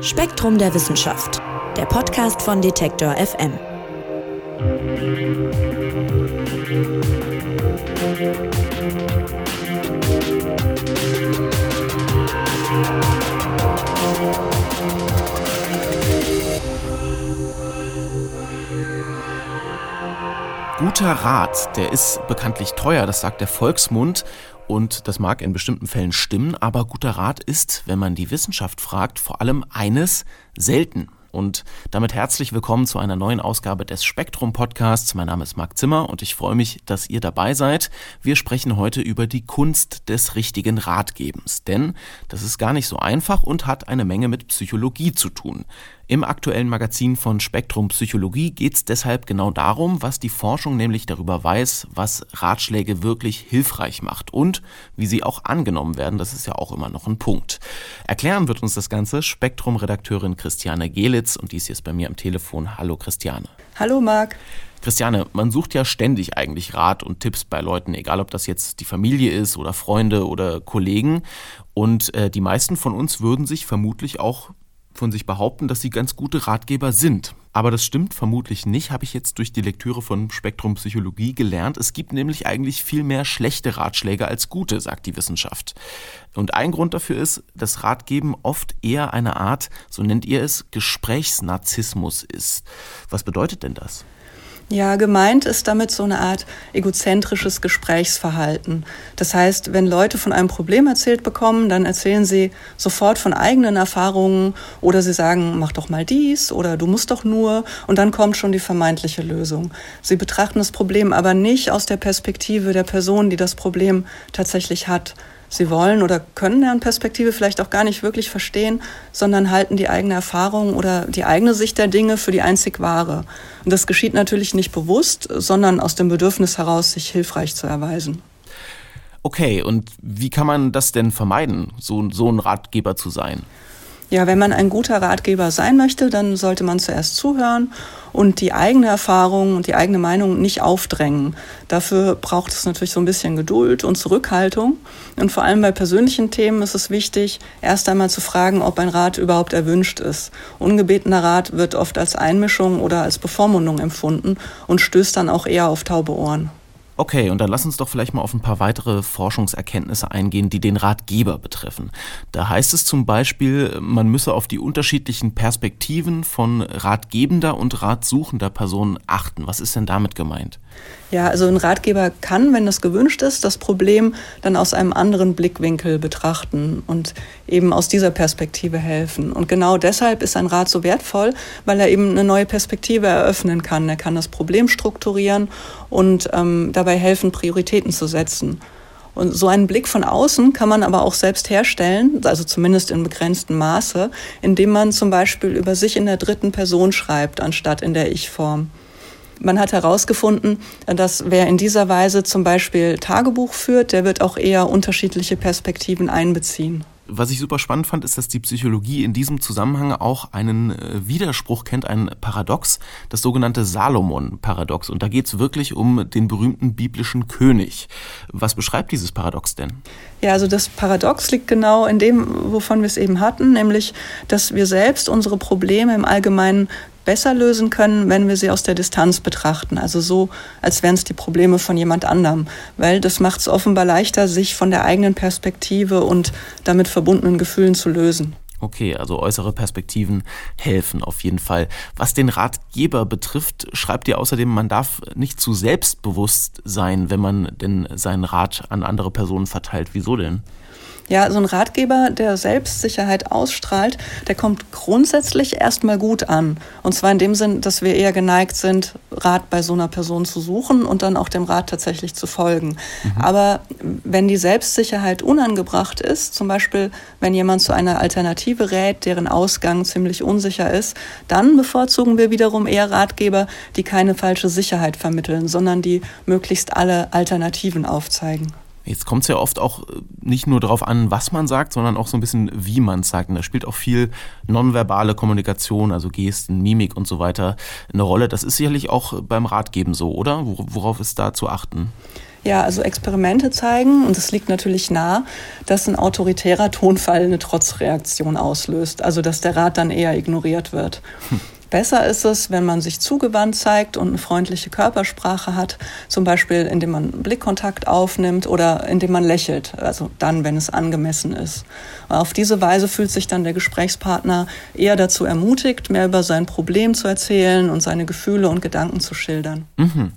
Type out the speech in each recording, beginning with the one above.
Spektrum der Wissenschaft, der Podcast von Detektor FM. Guter Rat, der ist bekanntlich teuer, das sagt der Volksmund. Und das mag in bestimmten Fällen stimmen, aber guter Rat ist, wenn man die Wissenschaft fragt, vor allem eines selten. Und damit herzlich willkommen zu einer neuen Ausgabe des Spektrum Podcasts. Mein Name ist Marc Zimmer und ich freue mich, dass ihr dabei seid. Wir sprechen heute über die Kunst des richtigen Ratgebens, denn das ist gar nicht so einfach und hat eine Menge mit Psychologie zu tun. Im aktuellen Magazin von Spektrum Psychologie geht es deshalb genau darum, was die Forschung nämlich darüber weiß, was Ratschläge wirklich hilfreich macht und wie sie auch angenommen werden. Das ist ja auch immer noch ein Punkt. Erklären wird uns das Ganze Spektrum-Redakteurin Christiane Gelitz und hier ist bei mir am Telefon. Hallo Christiane. Hallo Marc. Christiane, man sucht ja ständig eigentlich Rat und Tipps bei Leuten, egal ob das jetzt die Familie ist oder Freunde oder Kollegen. Und äh, die meisten von uns würden sich vermutlich auch von sich behaupten, dass sie ganz gute Ratgeber sind. Aber das stimmt vermutlich nicht, habe ich jetzt durch die Lektüre von Spektrum Psychologie gelernt. Es gibt nämlich eigentlich viel mehr schlechte Ratschläge als gute, sagt die Wissenschaft. Und ein Grund dafür ist, dass Ratgeben oft eher eine Art, so nennt ihr es, Gesprächsnarzissmus ist. Was bedeutet denn das? Ja, gemeint ist damit so eine Art egozentrisches Gesprächsverhalten. Das heißt, wenn Leute von einem Problem erzählt bekommen, dann erzählen sie sofort von eigenen Erfahrungen oder sie sagen, mach doch mal dies oder du musst doch nur und dann kommt schon die vermeintliche Lösung. Sie betrachten das Problem aber nicht aus der Perspektive der Person, die das Problem tatsächlich hat. Sie wollen oder können deren Perspektive vielleicht auch gar nicht wirklich verstehen, sondern halten die eigene Erfahrung oder die eigene Sicht der Dinge für die einzig wahre. Und das geschieht natürlich nicht bewusst, sondern aus dem Bedürfnis heraus, sich hilfreich zu erweisen. Okay, und wie kann man das denn vermeiden, so, so ein Ratgeber zu sein? Ja, wenn man ein guter Ratgeber sein möchte, dann sollte man zuerst zuhören und die eigene Erfahrung und die eigene Meinung nicht aufdrängen. Dafür braucht es natürlich so ein bisschen Geduld und Zurückhaltung. Und vor allem bei persönlichen Themen ist es wichtig, erst einmal zu fragen, ob ein Rat überhaupt erwünscht ist. Ungebetener Rat wird oft als Einmischung oder als Bevormundung empfunden und stößt dann auch eher auf taube Ohren. Okay, und dann lass uns doch vielleicht mal auf ein paar weitere Forschungserkenntnisse eingehen, die den Ratgeber betreffen. Da heißt es zum Beispiel, man müsse auf die unterschiedlichen Perspektiven von ratgebender und ratsuchender Person achten. Was ist denn damit gemeint? Ja, also ein Ratgeber kann, wenn das gewünscht ist, das Problem dann aus einem anderen Blickwinkel betrachten und eben aus dieser Perspektive helfen. Und genau deshalb ist ein Rat so wertvoll, weil er eben eine neue Perspektive eröffnen kann. Er kann das Problem strukturieren und ähm, dabei helfen, Prioritäten zu setzen. Und so einen Blick von außen kann man aber auch selbst herstellen, also zumindest in begrenztem Maße, indem man zum Beispiel über sich in der dritten Person schreibt, anstatt in der Ich-Form. Man hat herausgefunden, dass wer in dieser Weise zum Beispiel Tagebuch führt, der wird auch eher unterschiedliche Perspektiven einbeziehen. Was ich super spannend fand, ist, dass die Psychologie in diesem Zusammenhang auch einen äh, Widerspruch kennt, ein Paradox, das sogenannte Salomon-Paradox. Und da geht es wirklich um den berühmten biblischen König. Was beschreibt dieses Paradox denn? Ja, also das Paradox liegt genau in dem, wovon wir es eben hatten, nämlich, dass wir selbst unsere Probleme im Allgemeinen besser lösen können, wenn wir sie aus der Distanz betrachten. Also so, als wären es die Probleme von jemand anderem. Weil das macht es offenbar leichter, sich von der eigenen Perspektive und damit verbundenen Gefühlen zu lösen. Okay, also äußere Perspektiven helfen auf jeden Fall. Was den Ratgeber betrifft, schreibt ihr außerdem, man darf nicht zu selbstbewusst sein, wenn man denn seinen Rat an andere Personen verteilt. Wieso denn? Ja, so ein Ratgeber, der Selbstsicherheit ausstrahlt, der kommt grundsätzlich erstmal gut an. Und zwar in dem Sinn, dass wir eher geneigt sind, Rat bei so einer Person zu suchen und dann auch dem Rat tatsächlich zu folgen. Mhm. Aber wenn die Selbstsicherheit unangebracht ist, zum Beispiel wenn jemand zu einer Alternative rät, deren Ausgang ziemlich unsicher ist, dann bevorzugen wir wiederum eher Ratgeber, die keine falsche Sicherheit vermitteln, sondern die möglichst alle Alternativen aufzeigen. Jetzt kommt es ja oft auch äh, nicht nur darauf an, was man sagt, sondern auch so ein bisschen, wie man es sagt. Und da spielt auch viel nonverbale Kommunikation, also Gesten, Mimik und so weiter eine Rolle. Das ist sicherlich auch beim Ratgeben so, oder? Worauf ist da zu achten? Ja, also Experimente zeigen, und es liegt natürlich nah, dass ein autoritärer Tonfall eine Trotzreaktion auslöst, also dass der Rat dann eher ignoriert wird. Hm. Besser ist es, wenn man sich zugewandt zeigt und eine freundliche Körpersprache hat, zum Beispiel indem man Blickkontakt aufnimmt oder indem man lächelt, also dann, wenn es angemessen ist. Auf diese Weise fühlt sich dann der Gesprächspartner eher dazu ermutigt, mehr über sein Problem zu erzählen und seine Gefühle und Gedanken zu schildern. Mhm.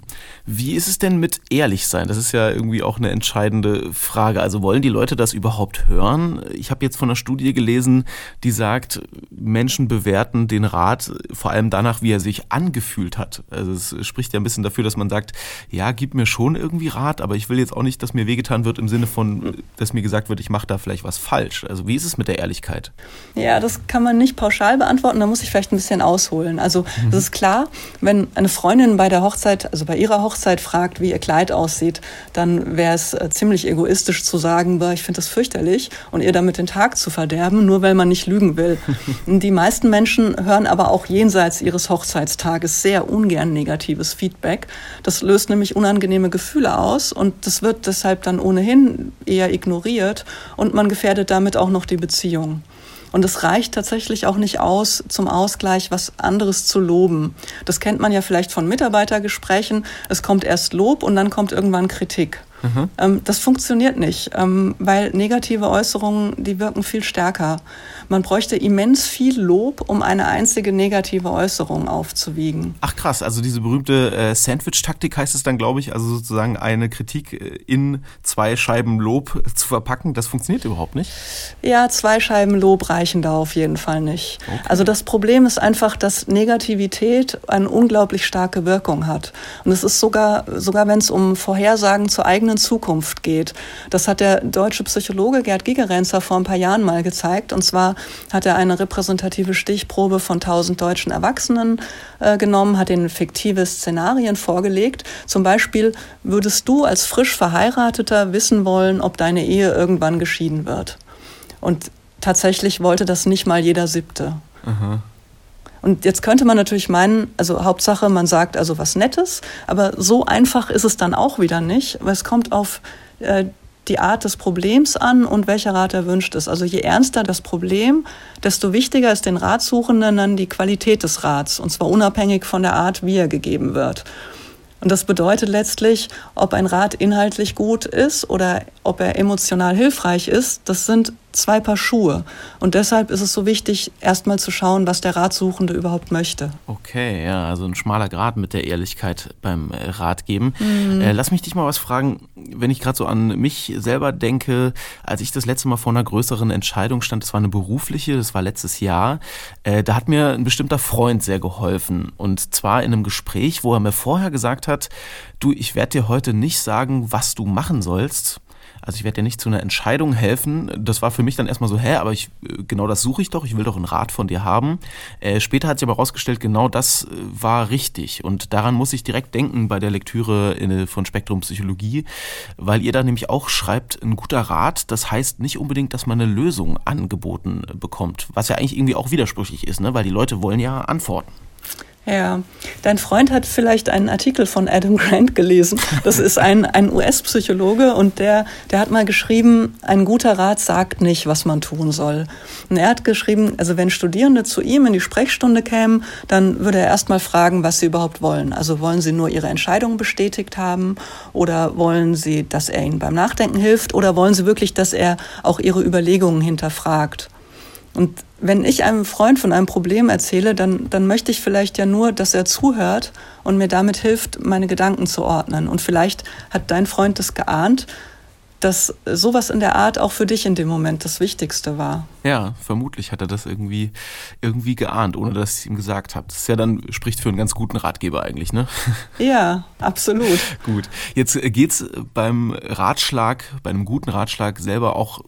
Wie ist es denn mit ehrlich sein? Das ist ja irgendwie auch eine entscheidende Frage. Also wollen die Leute das überhaupt hören? Ich habe jetzt von einer Studie gelesen, die sagt, Menschen bewerten den Rat vor allem danach, wie er sich angefühlt hat. Also es spricht ja ein bisschen dafür, dass man sagt, ja, gib mir schon irgendwie Rat, aber ich will jetzt auch nicht, dass mir wehgetan wird im Sinne von, dass mir gesagt wird, ich mache da vielleicht was falsch. Also wie ist es mit der Ehrlichkeit? Ja, das kann man nicht pauschal beantworten, da muss ich vielleicht ein bisschen ausholen. Also es mhm. ist klar, wenn eine Freundin bei der Hochzeit, also bei ihrer Hochzeit, Hochzeit fragt, wie ihr Kleid aussieht, dann wäre es äh, ziemlich egoistisch zu sagen, ich finde das fürchterlich und ihr damit den Tag zu verderben, nur weil man nicht lügen will. Die meisten Menschen hören aber auch jenseits ihres Hochzeitstages sehr ungern negatives Feedback. Das löst nämlich unangenehme Gefühle aus und das wird deshalb dann ohnehin eher ignoriert und man gefährdet damit auch noch die Beziehung. Und es reicht tatsächlich auch nicht aus, zum Ausgleich was anderes zu loben. Das kennt man ja vielleicht von Mitarbeitergesprächen. Es kommt erst Lob und dann kommt irgendwann Kritik. Mhm. Ähm, das funktioniert nicht, ähm, weil negative Äußerungen, die wirken viel stärker. Man bräuchte immens viel Lob, um eine einzige negative Äußerung aufzuwiegen. Ach krass, also diese berühmte äh, Sandwich-Taktik heißt es dann, glaube ich, also sozusagen eine Kritik äh, in zwei Scheiben Lob zu verpacken, das funktioniert überhaupt nicht? Ja, zwei Scheiben Lob reichen da auf jeden Fall nicht. Okay. Also das Problem ist einfach, dass Negativität eine unglaublich starke Wirkung hat. Und es ist sogar, sogar wenn es um Vorhersagen zur eigenen Zukunft geht. Das hat der deutsche Psychologe Gerd Gigerenzer vor ein paar Jahren mal gezeigt. Und zwar hat er eine repräsentative Stichprobe von 1000 deutschen Erwachsenen äh, genommen, hat ihnen fiktive Szenarien vorgelegt. Zum Beispiel würdest du als frisch Verheirateter wissen wollen, ob deine Ehe irgendwann geschieden wird. Und tatsächlich wollte das nicht mal jeder Siebte. Aha. Und jetzt könnte man natürlich meinen, also Hauptsache, man sagt also was Nettes, aber so einfach ist es dann auch wieder nicht, weil es kommt auf äh, die Art des Problems an und welcher Rat erwünscht ist. Also je ernster das Problem, desto wichtiger ist den Ratsuchenden dann die Qualität des Rats, und zwar unabhängig von der Art, wie er gegeben wird. Und das bedeutet letztlich, ob ein Rat inhaltlich gut ist oder ob er emotional hilfreich ist, das sind zwei Paar Schuhe. Und deshalb ist es so wichtig, erstmal zu schauen, was der Ratsuchende überhaupt möchte. Okay, ja, also ein schmaler Grad mit der Ehrlichkeit beim äh, Ratgeben. Mhm. Äh, lass mich dich mal was fragen, wenn ich gerade so an mich selber denke, als ich das letzte Mal vor einer größeren Entscheidung stand, das war eine berufliche, das war letztes Jahr, äh, da hat mir ein bestimmter Freund sehr geholfen. Und zwar in einem Gespräch, wo er mir vorher gesagt hat, du, ich werde dir heute nicht sagen, was du machen sollst, also ich werde dir nicht zu einer Entscheidung helfen. Das war für mich dann erstmal so, hä, aber ich, genau das suche ich doch, ich will doch einen Rat von dir haben. Äh, später hat sich aber herausgestellt, genau das äh, war richtig. Und daran muss ich direkt denken bei der Lektüre in, von Spektrum Psychologie, weil ihr da nämlich auch schreibt, ein guter Rat, das heißt nicht unbedingt, dass man eine Lösung angeboten bekommt. Was ja eigentlich irgendwie auch widersprüchlich ist, ne? weil die Leute wollen ja Antworten. Ja, dein Freund hat vielleicht einen Artikel von Adam Grant gelesen. Das ist ein, ein US-Psychologe und der, der hat mal geschrieben, ein guter Rat sagt nicht, was man tun soll. Und er hat geschrieben, also wenn Studierende zu ihm in die Sprechstunde kämen, dann würde er erstmal fragen, was sie überhaupt wollen. Also wollen sie nur ihre Entscheidung bestätigt haben oder wollen sie, dass er ihnen beim Nachdenken hilft oder wollen sie wirklich, dass er auch ihre Überlegungen hinterfragt? Und wenn ich einem Freund von einem Problem erzähle, dann, dann möchte ich vielleicht ja nur, dass er zuhört und mir damit hilft, meine Gedanken zu ordnen. Und vielleicht hat dein Freund das geahnt, dass sowas in der Art auch für dich in dem Moment das Wichtigste war. Ja, vermutlich hat er das irgendwie, irgendwie geahnt, ohne dass ich es ihm gesagt habe. Das ist ja dann, spricht für einen ganz guten Ratgeber eigentlich, ne? Ja, absolut. Gut. Jetzt geht es beim Ratschlag, bei einem guten Ratschlag selber auch,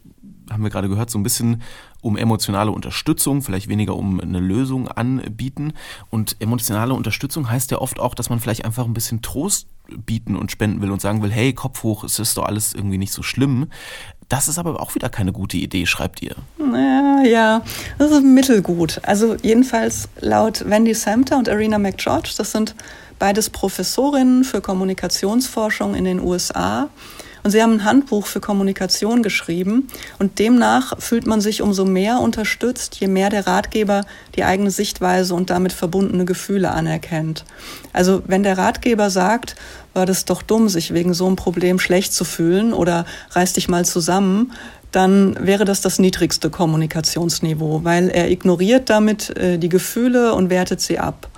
haben wir gerade gehört, so ein bisschen um emotionale Unterstützung, vielleicht weniger um eine Lösung anbieten. Und emotionale Unterstützung heißt ja oft auch, dass man vielleicht einfach ein bisschen Trost bieten und spenden will und sagen will, hey, Kopf hoch, es ist doch alles irgendwie nicht so schlimm. Das ist aber auch wieder keine gute Idee, schreibt ihr. Ja, ja, das ist mittelgut. Also jedenfalls laut Wendy Samter und Arena McGeorge, das sind beides Professorinnen für Kommunikationsforschung in den USA. Und sie haben ein Handbuch für Kommunikation geschrieben. Und demnach fühlt man sich umso mehr unterstützt, je mehr der Ratgeber die eigene Sichtweise und damit verbundene Gefühle anerkennt. Also wenn der Ratgeber sagt, war das doch dumm, sich wegen so einem Problem schlecht zu fühlen oder reiß dich mal zusammen, dann wäre das das niedrigste Kommunikationsniveau, weil er ignoriert damit äh, die Gefühle und wertet sie ab.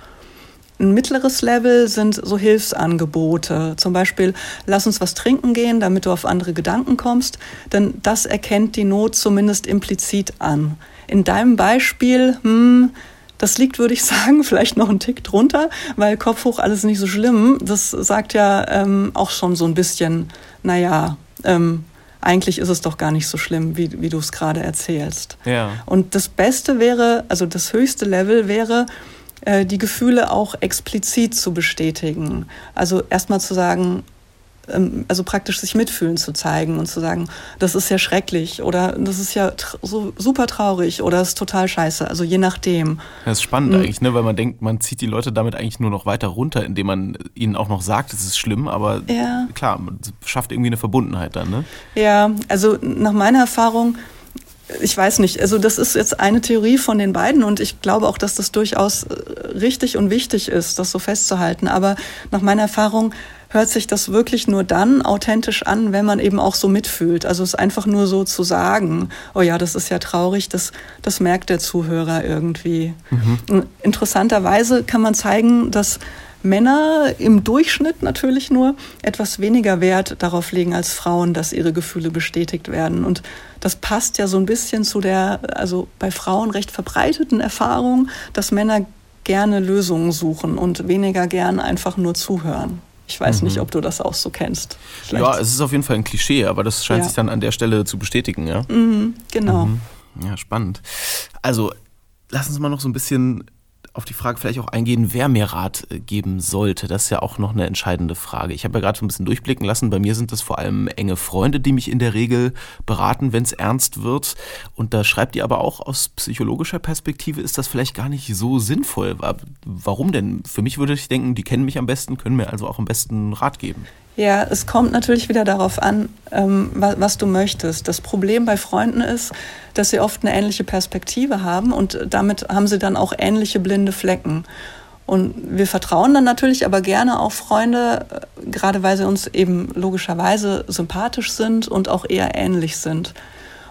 Ein mittleres Level sind so Hilfsangebote. Zum Beispiel, lass uns was trinken gehen, damit du auf andere Gedanken kommst. Denn das erkennt die Not zumindest implizit an. In deinem Beispiel, hm, das liegt, würde ich sagen, vielleicht noch einen Tick drunter, weil Kopf hoch alles nicht so schlimm. Das sagt ja ähm, auch schon so ein bisschen, naja, ähm, eigentlich ist es doch gar nicht so schlimm, wie, wie du es gerade erzählst. Ja. Und das Beste wäre, also das höchste Level wäre, äh, die Gefühle auch explizit zu bestätigen. Also erstmal zu sagen, ähm, also praktisch sich mitfühlen zu zeigen und zu sagen, das ist ja schrecklich oder das ist ja so super traurig oder das ist total scheiße. Also je nachdem. Das ist spannend mhm. eigentlich, ne? weil man denkt, man zieht die Leute damit eigentlich nur noch weiter runter, indem man ihnen auch noch sagt, es ist schlimm, aber ja. klar, man schafft irgendwie eine Verbundenheit dann. Ne? Ja, also nach meiner Erfahrung ich weiß nicht, also das ist jetzt eine Theorie von den beiden und ich glaube auch, dass das durchaus äh, richtig und wichtig ist, das so festzuhalten. Aber nach meiner Erfahrung hört sich das wirklich nur dann authentisch an, wenn man eben auch so mitfühlt. Also es einfach nur so zu sagen, oh ja, das ist ja traurig, das, das merkt der Zuhörer irgendwie. Mhm. Interessanterweise kann man zeigen, dass Männer im Durchschnitt natürlich nur etwas weniger Wert darauf legen als Frauen, dass ihre Gefühle bestätigt werden. Und das passt ja so ein bisschen zu der, also bei Frauen recht verbreiteten Erfahrung, dass Männer gerne Lösungen suchen und weniger gern einfach nur zuhören. Ich weiß mhm. nicht, ob du das auch so kennst. Vielleicht. Ja, es ist auf jeden Fall ein Klischee, aber das scheint ja. sich dann an der Stelle zu bestätigen, ja? Mhm, genau. Mhm. Ja, spannend. Also, lass uns mal noch so ein bisschen auf die Frage vielleicht auch eingehen, wer mir Rat äh, geben sollte. Das ist ja auch noch eine entscheidende Frage. Ich habe ja gerade so ein bisschen durchblicken lassen. Bei mir sind das vor allem enge Freunde, die mich in der Regel beraten, wenn es ernst wird. Und da schreibt ihr aber auch aus psychologischer Perspektive ist das vielleicht gar nicht so sinnvoll. Warum denn? Für mich würde ich denken, die kennen mich am besten, können mir also auch am besten Rat geben. Ja, es kommt natürlich wieder darauf an, ähm, was, was, du möchtest. Das Problem bei Freunden ist, dass sie oft eine ähnliche Perspektive haben und damit haben sie dann auch ähnliche blinde Flecken. Und wir vertrauen dann natürlich aber gerne auf Freunde, äh, gerade weil sie uns eben logischerweise sympathisch sind und auch eher ähnlich sind.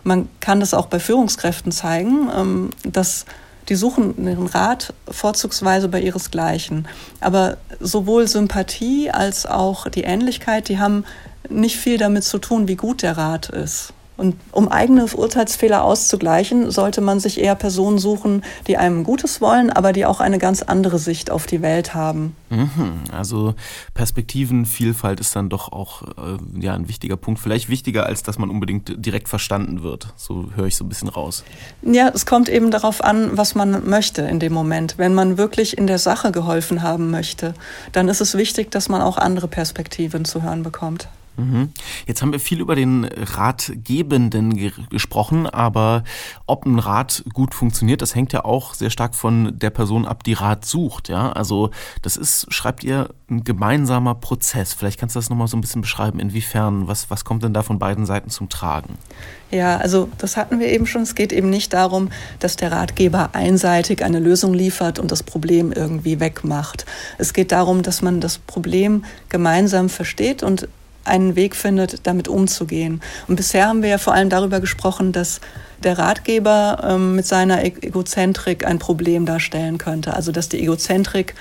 Man kann das auch bei Führungskräften zeigen, ähm, dass die suchen ihren Rat vorzugsweise bei ihresgleichen. Aber sowohl Sympathie als auch die Ähnlichkeit, die haben nicht viel damit zu tun, wie gut der Rat ist. Und um eigene Urteilsfehler auszugleichen, sollte man sich eher Personen suchen, die einem Gutes wollen, aber die auch eine ganz andere Sicht auf die Welt haben. Mhm. Also Perspektivenvielfalt ist dann doch auch äh, ja, ein wichtiger Punkt. Vielleicht wichtiger, als dass man unbedingt direkt verstanden wird. So höre ich so ein bisschen raus. Ja, es kommt eben darauf an, was man möchte in dem Moment. Wenn man wirklich in der Sache geholfen haben möchte, dann ist es wichtig, dass man auch andere Perspektiven zu hören bekommt. Mhm. Jetzt haben wir viel über den Ratgebenden ge gesprochen, aber ob ein Rat gut funktioniert, das hängt ja auch sehr stark von der Person ab, die Rat sucht. Ja, also das ist, schreibt ihr, ein gemeinsamer Prozess. Vielleicht kannst du das nochmal so ein bisschen beschreiben. Inwiefern, was, was kommt denn da von beiden Seiten zum Tragen? Ja, also das hatten wir eben schon. Es geht eben nicht darum, dass der Ratgeber einseitig eine Lösung liefert und das Problem irgendwie wegmacht. Es geht darum, dass man das Problem gemeinsam versteht und einen Weg findet, damit umzugehen. Und bisher haben wir ja vor allem darüber gesprochen, dass der Ratgeber ähm, mit seiner e-, Egozentrik ein Problem darstellen könnte. Also dass die Egozentrik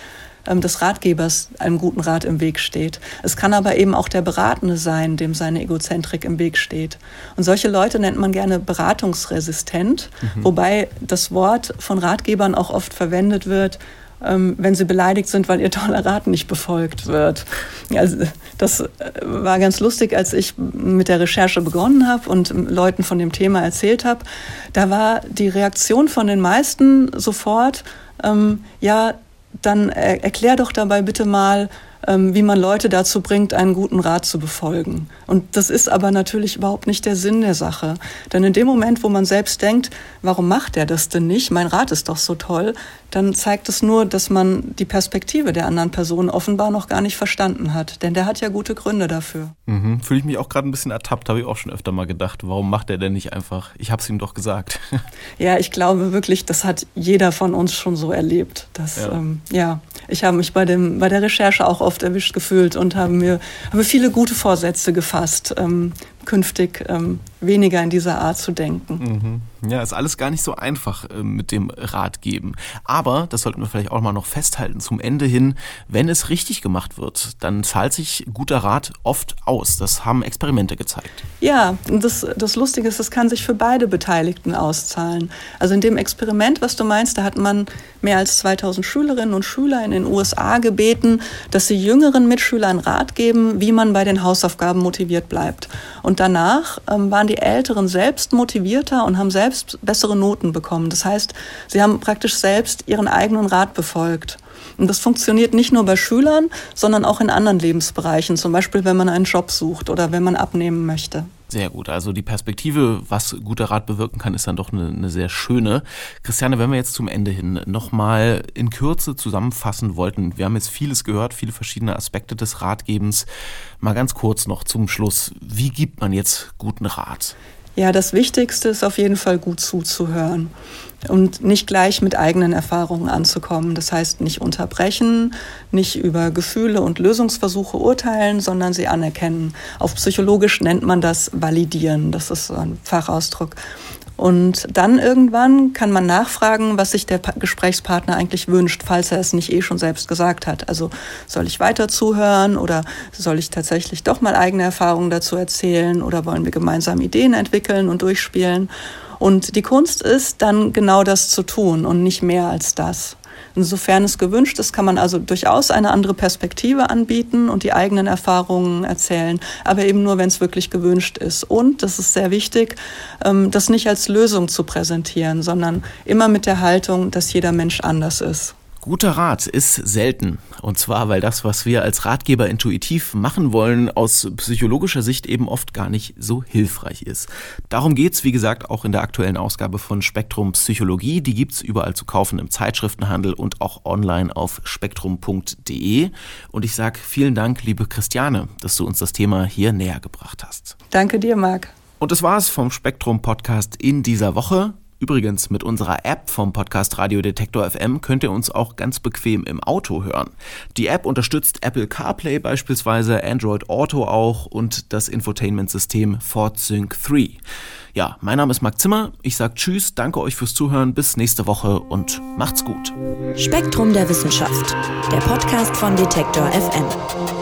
ähm, des Ratgebers einem guten Rat im Weg steht. Es kann aber eben auch der Beratende sein, dem seine Egozentrik im Weg steht. Und solche Leute nennt man gerne beratungsresistent, mhm. wobei das Wort von Ratgebern auch oft verwendet wird, wenn sie beleidigt sind, weil ihr Tolerat nicht befolgt wird. Also das äh, war ganz lustig, als ich mit der Recherche begonnen habe und Leuten von dem Thema erzählt habe. Da war die Reaktion von den meisten sofort, ähm, ja, dann er, erklär doch dabei bitte mal, ähm, wie man Leute dazu bringt, einen guten Rat zu befolgen. Und das ist aber natürlich überhaupt nicht der Sinn der Sache. Denn in dem Moment, wo man selbst denkt, warum macht er das denn nicht? Mein Rat ist doch so toll, dann zeigt es nur, dass man die Perspektive der anderen Person offenbar noch gar nicht verstanden hat. Denn der hat ja gute Gründe dafür. Mhm. Fühle ich mich auch gerade ein bisschen ertappt, habe ich auch schon öfter mal gedacht. Warum macht er denn nicht einfach? Ich habe es ihm doch gesagt. ja, ich glaube wirklich, das hat jeder von uns schon so erlebt. Dass, ja. Ähm, ja, ich habe mich bei, dem, bei der Recherche auch oft erwischt gefühlt und habe mir habe viele gute Vorsätze gefasst, ähm, künftig ähm, weniger in dieser Art zu denken. Mhm. Ja, ist alles gar nicht so einfach äh, mit dem Ratgeben. Aber, das sollten wir vielleicht auch mal noch festhalten, zum Ende hin, wenn es richtig gemacht wird, dann zahlt sich guter Rat oft aus. Das haben Experimente gezeigt. Ja, das, das Lustige ist, das kann sich für beide Beteiligten auszahlen. Also in dem Experiment, was du meinst, da hat man mehr als 2000 Schülerinnen und Schüler in den USA gebeten, dass sie jüngeren Mitschülern Rat geben, wie man bei den Hausaufgaben motiviert bleibt. Und danach ähm, waren die Älteren selbst motivierter und haben selbst bessere Noten bekommen. Das heißt, sie haben praktisch selbst ihren eigenen Rat befolgt. Und das funktioniert nicht nur bei Schülern, sondern auch in anderen Lebensbereichen, zum Beispiel wenn man einen Job sucht oder wenn man abnehmen möchte. Sehr gut. Also die Perspektive, was guter Rat bewirken kann, ist dann doch eine, eine sehr schöne. Christiane, wenn wir jetzt zum Ende hin nochmal in Kürze zusammenfassen wollten, wir haben jetzt vieles gehört, viele verschiedene Aspekte des Ratgebens. Mal ganz kurz noch zum Schluss. Wie gibt man jetzt guten Rat? Ja, das Wichtigste ist auf jeden Fall gut zuzuhören und nicht gleich mit eigenen Erfahrungen anzukommen. Das heißt, nicht unterbrechen, nicht über Gefühle und Lösungsversuche urteilen, sondern sie anerkennen. Auf psychologisch nennt man das validieren. Das ist ein Fachausdruck. Und dann irgendwann kann man nachfragen, was sich der Gesprächspartner eigentlich wünscht, falls er es nicht eh schon selbst gesagt hat. Also soll ich weiter zuhören oder soll ich tatsächlich doch mal eigene Erfahrungen dazu erzählen oder wollen wir gemeinsam Ideen entwickeln und durchspielen? Und die Kunst ist dann genau das zu tun und nicht mehr als das. Insofern es gewünscht ist, kann man also durchaus eine andere Perspektive anbieten und die eigenen Erfahrungen erzählen, aber eben nur, wenn es wirklich gewünscht ist. Und, das ist sehr wichtig, ähm, das nicht als Lösung zu präsentieren, sondern immer mit der Haltung, dass jeder Mensch anders ist. Guter Rat ist selten. Und zwar, weil das, was wir als Ratgeber intuitiv machen wollen, aus psychologischer Sicht eben oft gar nicht so hilfreich ist. Darum geht's, wie gesagt, auch in der aktuellen Ausgabe von Spektrum Psychologie. Die gibt's überall zu kaufen im Zeitschriftenhandel und auch online auf spektrum.de. Und ich sage vielen Dank, liebe Christiane, dass du uns das Thema hier näher gebracht hast. Danke dir, Marc. Und das war's vom Spektrum Podcast in dieser Woche. Übrigens, mit unserer App vom Podcast Radio Detektor FM könnt ihr uns auch ganz bequem im Auto hören. Die App unterstützt Apple CarPlay beispielsweise, Android Auto auch und das Infotainment-System FordSync 3. Ja, mein Name ist Marc Zimmer. Ich sage Tschüss, danke euch fürs Zuhören, bis nächste Woche und macht's gut. Spektrum der Wissenschaft, der Podcast von Detektor FM.